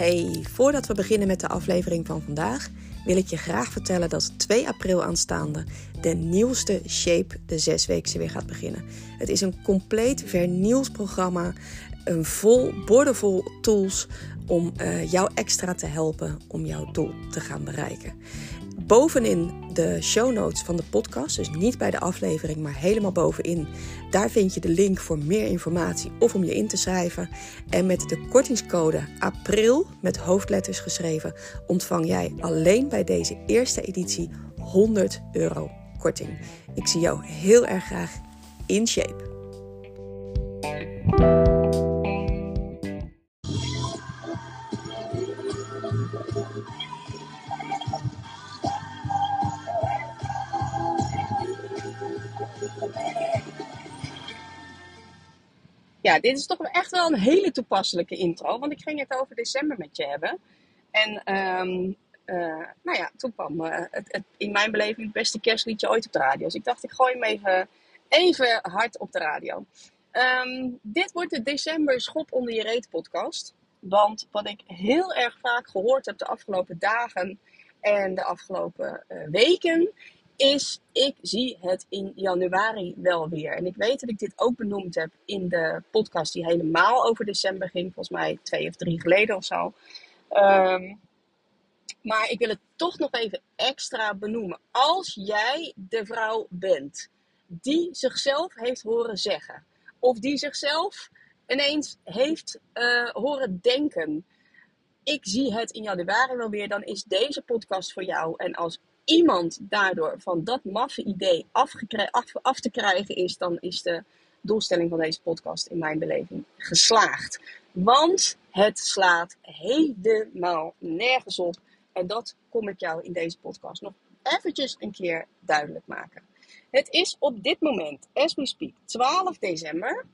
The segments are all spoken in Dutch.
Hey, voordat we beginnen met de aflevering van vandaag, wil ik je graag vertellen dat 2 april aanstaande de nieuwste Shape de zesweekse weer gaat beginnen. Het is een compleet vernieuwd programma, een vol, bordevol tools om uh, jou extra te helpen om jouw doel te gaan bereiken bovenin de show notes van de podcast, dus niet bij de aflevering, maar helemaal bovenin. Daar vind je de link voor meer informatie of om je in te schrijven. En met de kortingscode APRIL met hoofdletters geschreven ontvang jij alleen bij deze eerste editie 100 euro korting. Ik zie jou heel erg graag in shape. Ja, dit is toch echt wel een hele toepasselijke intro, want ik ging het over december met je hebben. En um, uh, nou ja, toen kwam uh, het, in mijn beleving het beste kerstliedje ooit op de radio. Dus ik dacht, ik gooi hem even, even hard op de radio. Um, dit wordt de december schop onder je reet podcast. Want wat ik heel erg vaak gehoord heb de afgelopen dagen en de afgelopen uh, weken, is ik zie het in januari wel weer. En ik weet dat ik dit ook benoemd heb in de podcast die helemaal over december ging. Volgens mij twee of drie geleden of zo. Um, maar ik wil het toch nog even extra benoemen. Als jij de vrouw bent die zichzelf heeft horen zeggen. Of die zichzelf ineens heeft uh, horen denken. Ik zie het in januari wel weer. Dan is deze podcast voor jou. En als iemand daardoor van dat maffe idee af, te krijgen is, dan is de doelstelling van deze podcast in mijn beleving geslaagd. Want het slaat helemaal nergens op. En dat kom ik jou in deze podcast nog eventjes een keer duidelijk maken. Het is op dit moment, as we speak, 12 december.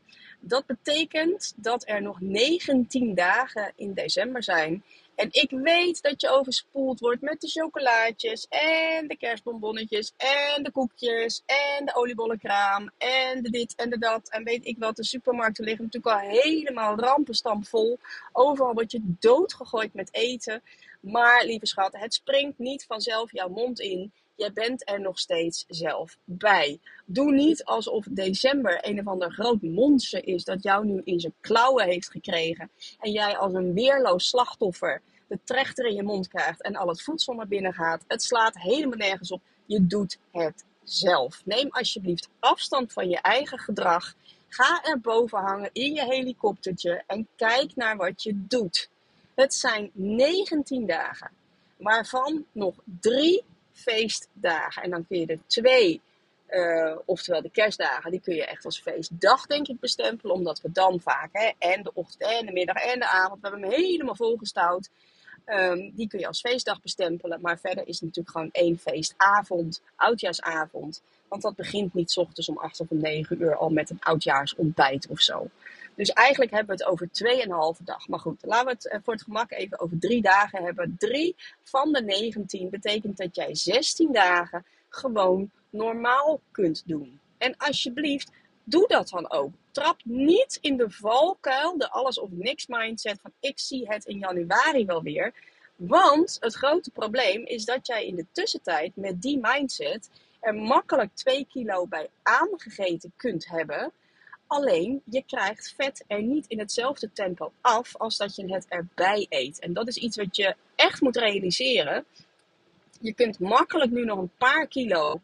Dat betekent dat er nog 19 dagen in december zijn. En ik weet dat je overspoeld wordt met de chocolaatjes en de kerstbonbonnetjes en de koekjes en de oliebollenkraam en de dit en de dat. En weet ik wat, de supermarkten liggen natuurlijk al helemaal rampenstampvol. Overal word je doodgegooid met eten. Maar lieve schat, het springt niet vanzelf jouw mond in. Jij bent er nog steeds zelf bij. Doe niet alsof december een of ander groot monster is dat jou nu in zijn klauwen heeft gekregen. En jij als een weerloos slachtoffer de trechter in je mond krijgt en al het voedsel naar binnen gaat. Het slaat helemaal nergens op. Je doet het zelf. Neem alsjeblieft afstand van je eigen gedrag. Ga er boven hangen in je helikoptertje en kijk naar wat je doet. Het zijn 19 dagen, waarvan nog drie feestdagen. En dan kun je er twee, uh, oftewel de kerstdagen, die kun je echt als feestdag denk ik bestempelen. Omdat we dan vaak, hè, en de ochtend en de middag en de avond, we hebben hem helemaal volgestouwd. Um, die kun je als feestdag bestempelen. Maar verder is het natuurlijk gewoon één feestavond, oudjaarsavond. Want dat begint niet s ochtends om 8 of om 9 uur al met een oudjaarsontbijt of zo. Dus eigenlijk hebben we het over 2,5 dag. Maar goed, laten we het eh, voor het gemak even over drie dagen hebben. Drie van de 19 betekent dat jij 16 dagen gewoon normaal kunt doen. En alsjeblieft, doe dat dan ook. Trap niet in de valkuil, de alles of niks mindset van ik zie het in januari wel weer. Want het grote probleem is dat jij in de tussentijd met die mindset er makkelijk 2 kilo bij aangegeten kunt hebben. Alleen je krijgt vet er niet in hetzelfde tempo af als dat je het erbij eet. En dat is iets wat je echt moet realiseren. Je kunt makkelijk nu nog een paar kilo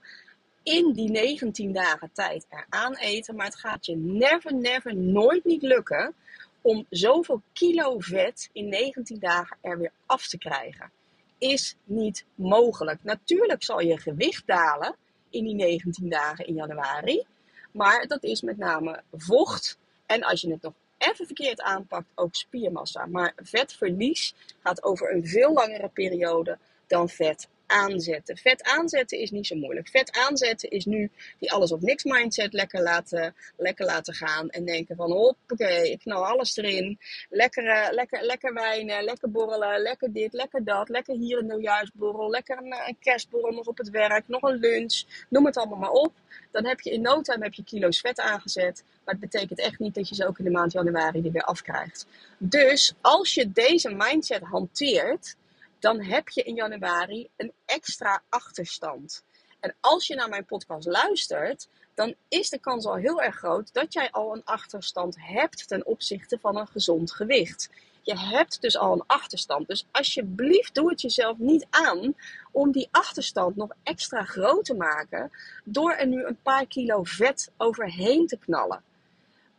in die 19 dagen tijd eraan eten. Maar het gaat je never, never, nooit niet lukken om zoveel kilo vet in 19 dagen er weer af te krijgen. Is niet mogelijk. Natuurlijk zal je gewicht dalen in die 19 dagen in januari. Maar dat is met name vocht. En als je het nog even verkeerd aanpakt, ook spiermassa. Maar vetverlies gaat over een veel langere periode dan vet aanzetten. Vet aanzetten is niet zo moeilijk. Vet aanzetten is nu die alles of niks mindset lekker laten, lekker laten gaan. En denken van hoppakee, ik knal alles erin. Lekker, eh, lekker, lekker wijnen, lekker borrelen, lekker dit, lekker dat. Lekker hier een nieuwjaarsborrel, lekker een, een kerstborrel nog op het werk, nog een lunch. Noem het allemaal maar op. Dan heb je in no time heb je kilo's vet aangezet. Maar het betekent echt niet dat je ze ook in de maand januari er weer afkrijgt. Dus als je deze mindset hanteert, dan heb je in januari een extra achterstand. En als je naar mijn podcast luistert, dan is de kans al heel erg groot dat jij al een achterstand hebt ten opzichte van een gezond gewicht. Je hebt dus al een achterstand. Dus alsjeblieft, doe het jezelf niet aan om die achterstand nog extra groot te maken door er nu een paar kilo vet overheen te knallen.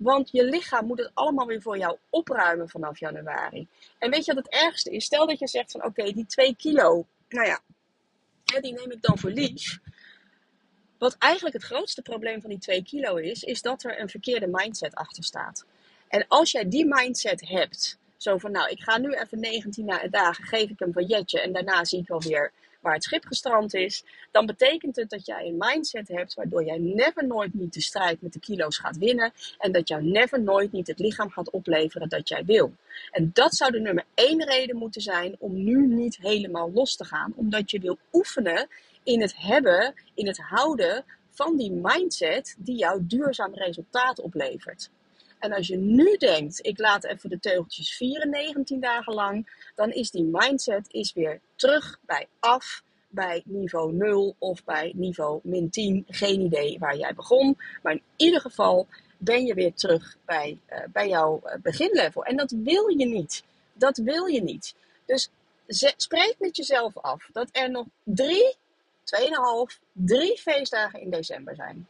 Want je lichaam moet het allemaal weer voor jou opruimen vanaf januari. En weet je wat het ergste is? Stel dat je zegt van oké, die 2 kilo, nou ja, die neem ik dan voor lief. Wat eigenlijk het grootste probleem van die 2 kilo is, is dat er een verkeerde mindset achter staat. En als jij die mindset hebt, zo van nou, ik ga nu even 19 dagen, geef ik een jetje en daarna zie ik alweer waar het schip gestrand is, dan betekent het dat jij een mindset hebt waardoor jij never nooit niet de strijd met de kilo's gaat winnen en dat jou never nooit niet het lichaam gaat opleveren dat jij wil. En dat zou de nummer één reden moeten zijn om nu niet helemaal los te gaan, omdat je wil oefenen in het hebben, in het houden van die mindset die jou duurzaam resultaat oplevert. En als je nu denkt, ik laat even de teugeltjes vieren 19 dagen lang, dan is die mindset is weer terug bij af, bij niveau 0 of bij niveau min 10. Geen idee waar jij begon. Maar in ieder geval ben je weer terug bij, uh, bij jouw uh, beginlevel. En dat wil je niet. Dat wil je niet. Dus spreek met jezelf af dat er nog drie, tweeënhalf, drie feestdagen in december zijn.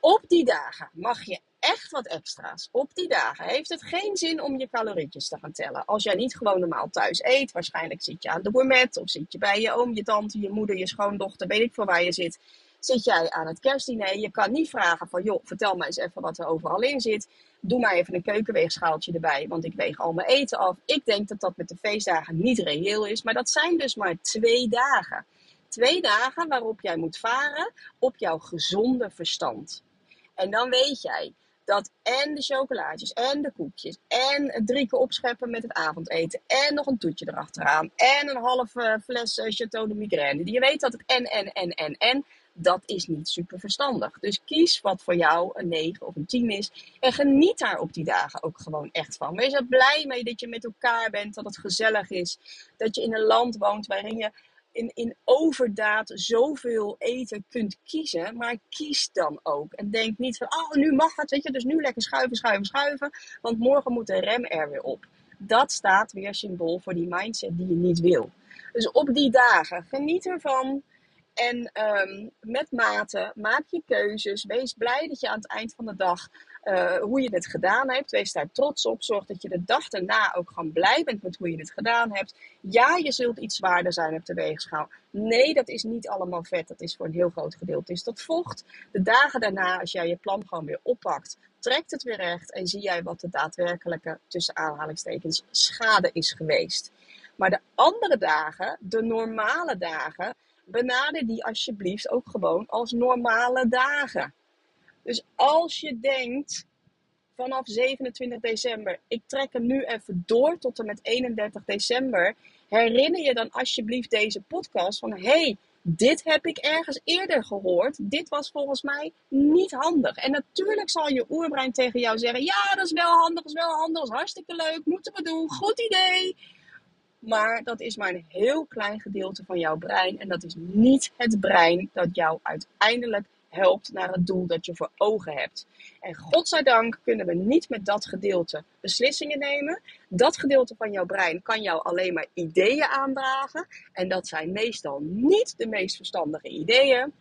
Op die dagen mag je echt wat extra's. Op die dagen heeft het geen zin om je calorietjes te gaan tellen. Als jij niet gewoon normaal thuis eet, waarschijnlijk zit je aan de gourmet of zit je bij je oom, je tante, je moeder, je schoondochter, weet ik voor waar je zit. Zit jij aan het kerstdiner? Je kan niet vragen van, joh, vertel mij eens even wat er overal in zit. Doe maar even een keukenweegschaaltje erbij, want ik weeg al mijn eten af. Ik denk dat dat met de feestdagen niet reëel is, maar dat zijn dus maar twee dagen. Twee dagen waarop jij moet varen op jouw gezonde verstand. En dan weet jij dat en de chocolaatjes en de koekjes en drie keer opscheppen met het avondeten en nog een toetje erachteraan en een halve fles uh, Chateau de Migraine. Je weet dat het en, en, en, en, en, dat is niet super verstandig. Dus kies wat voor jou een 9 of een 10 is en geniet daar op die dagen ook gewoon echt van. Wees er blij mee dat je met elkaar bent, dat het gezellig is, dat je in een land woont waarin je in, in overdaad zoveel eten kunt kiezen. Maar kies dan ook. En denk niet van, oh, nu mag het, weet je. Dus nu lekker schuiven, schuiven, schuiven. Want morgen moet de rem er weer op. Dat staat weer symbool voor die mindset die je niet wil. Dus op die dagen, geniet ervan. En um, met mate, maak je keuzes. Wees blij dat je aan het eind van de dag uh, hoe je het gedaan hebt. Wees daar trots op. Zorg dat je de dag daarna ook gewoon blij bent met hoe je het gedaan hebt. Ja, je zult iets zwaarder zijn op de weegschaal. Nee, dat is niet allemaal vet. Dat is voor een heel groot gedeelte is dat vocht. De dagen daarna, als jij je plan gewoon weer oppakt, trekt het weer recht en zie jij wat de daadwerkelijke, tussen aanhalingstekens, schade is geweest. Maar de andere dagen, de normale dagen, benader die alsjeblieft ook gewoon als normale dagen. Dus als je denkt vanaf 27 december, ik trek hem nu even door tot en met 31 december, herinner je dan alsjeblieft deze podcast van hey, dit heb ik ergens eerder gehoord. Dit was volgens mij niet handig. En natuurlijk zal je oerbrein tegen jou zeggen: Ja, dat is wel handig, is wel handig, is hartstikke leuk, moeten we doen, goed idee. Maar dat is maar een heel klein gedeelte van jouw brein. En dat is niet het brein dat jou uiteindelijk helpt naar het doel dat je voor ogen hebt. En godzijdank kunnen we niet met dat gedeelte beslissingen nemen. Dat gedeelte van jouw brein kan jou alleen maar ideeën aandragen. En dat zijn meestal niet de meest verstandige ideeën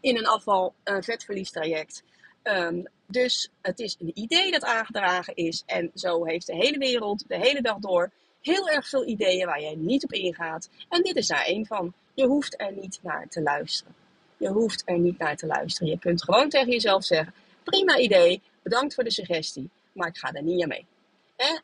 in een afval vetverliestraject. Um, dus het is een idee dat aangedragen is. En zo heeft de hele wereld de hele dag door heel erg veel ideeën waar jij niet op ingaat. En dit is daar één van. Je hoeft er niet naar te luisteren. Je hoeft er niet naar te luisteren. Je kunt gewoon tegen jezelf zeggen: prima idee, bedankt voor de suggestie, maar ik ga er niet aan mee.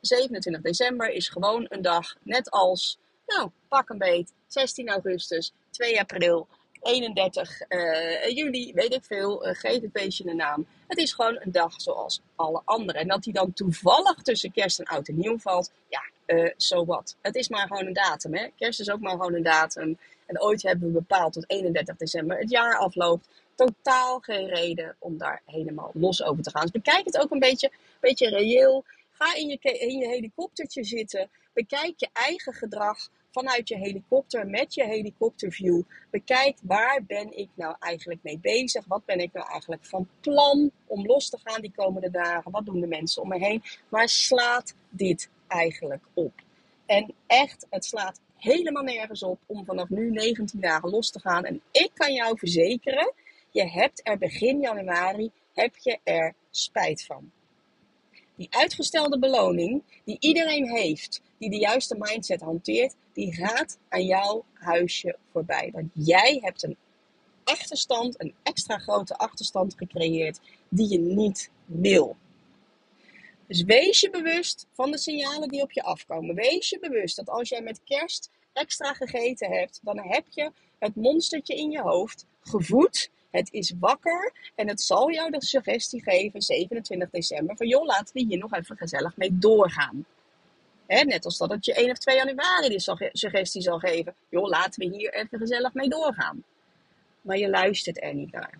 27 december is gewoon een dag, net als, nou, pak een beet, 16 augustus, 2 april, 31 uh, juli, weet ik veel, uh, geef het beestje een naam. Het is gewoon een dag zoals alle andere. En dat die dan toevallig tussen kerst en oud en nieuw valt, ja, zo so wat. Het is maar gewoon een datum, hè. Kerst is ook maar gewoon een datum. En ooit hebben we bepaald tot 31 december het jaar afloopt. Totaal geen reden om daar helemaal los over te gaan. Dus bekijk het ook een beetje, beetje reëel. Ga in je, in je helikoptertje zitten. Bekijk je eigen gedrag vanuit je helikopter met je helikopterview. Bekijk waar ben ik nou eigenlijk mee bezig? Wat ben ik nou eigenlijk van plan om los te gaan die komende dagen? Wat doen de mensen om me heen? Waar slaat dit eigenlijk op? En echt, het slaat helemaal nergens op om vanaf nu 19 dagen los te gaan. En ik kan jou verzekeren, je hebt er begin januari heb je er spijt van. Die uitgestelde beloning die iedereen heeft, die de juiste mindset hanteert, die gaat aan jouw huisje voorbij. Want jij hebt een achterstand, een extra grote achterstand gecreëerd die je niet wil. Dus wees je bewust van de signalen die op je afkomen. Wees je bewust dat als jij met kerst extra gegeten hebt, dan heb je het monstertje in je hoofd gevoed. Het is wakker en het zal jou de suggestie geven, 27 december, van joh, laten we hier nog even gezellig mee doorgaan. net als dat het je 1 of 2 januari de suggestie zal geven, joh, laten we hier even gezellig mee doorgaan. Maar je luistert er niet naar.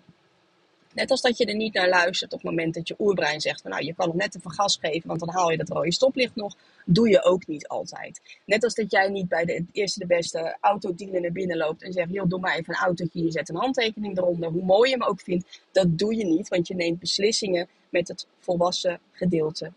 Net als dat je er niet naar luistert op het moment dat je oerbrein zegt van nou je kan nog net even gas geven, want dan haal je dat rode stoplicht nog. Doe je ook niet altijd. Net als dat jij niet bij de eerste de beste autodealer naar binnen loopt en zegt joh doe maar even een autootje, je zet een handtekening eronder, hoe mooi je hem ook vindt. Dat doe je niet, want je neemt beslissingen met het volwassen gedeelte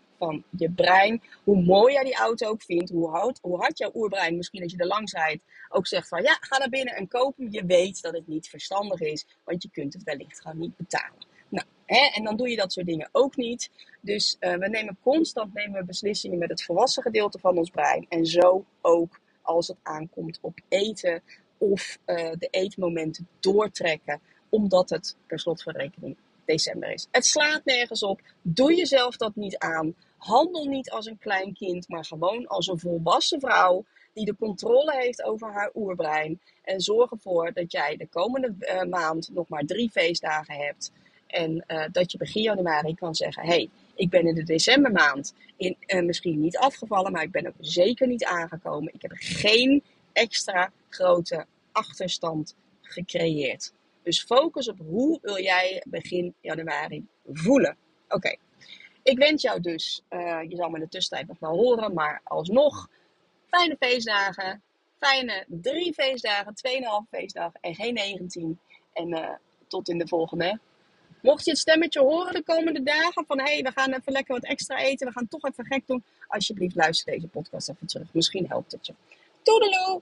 je brein. Hoe mooi jij die auto ook vindt, hoe hard, hoe hard jouw oerbrein, misschien als je er langs rijdt, ook zegt van ja, ga naar binnen en koop hem. Je weet dat het niet verstandig is, want je kunt het wellicht gewoon niet betalen. Nou, hè, en dan doe je dat soort dingen ook niet. Dus uh, we nemen constant nemen we beslissingen met het volwassen gedeelte van ons brein. En zo ook als het aankomt op eten of uh, de eetmomenten doortrekken, omdat het per slot van rekening december is. Het slaat nergens op. Doe jezelf dat niet aan. Handel niet als een klein kind, maar gewoon als een volwassen vrouw die de controle heeft over haar oerbrein. En zorg ervoor dat jij de komende uh, maand nog maar drie feestdagen hebt. En uh, dat je begin januari kan zeggen: hey, ik ben in de decembermaand in, uh, misschien niet afgevallen, maar ik ben ook zeker niet aangekomen. Ik heb geen extra grote achterstand gecreëerd. Dus focus op hoe wil jij begin januari voelen. Oké, ik wens jou dus, uh, je zal me in de tussentijd nog wel horen, maar alsnog fijne feestdagen. Fijne drie feestdagen, 2,5 feestdagen en geen 19. En uh, tot in de volgende. Mocht je het stemmetje horen de komende dagen van hé, hey, we gaan even lekker wat extra eten, we gaan toch even gek doen, alsjeblieft luister deze podcast even terug. Misschien helpt het je. Toedeloe!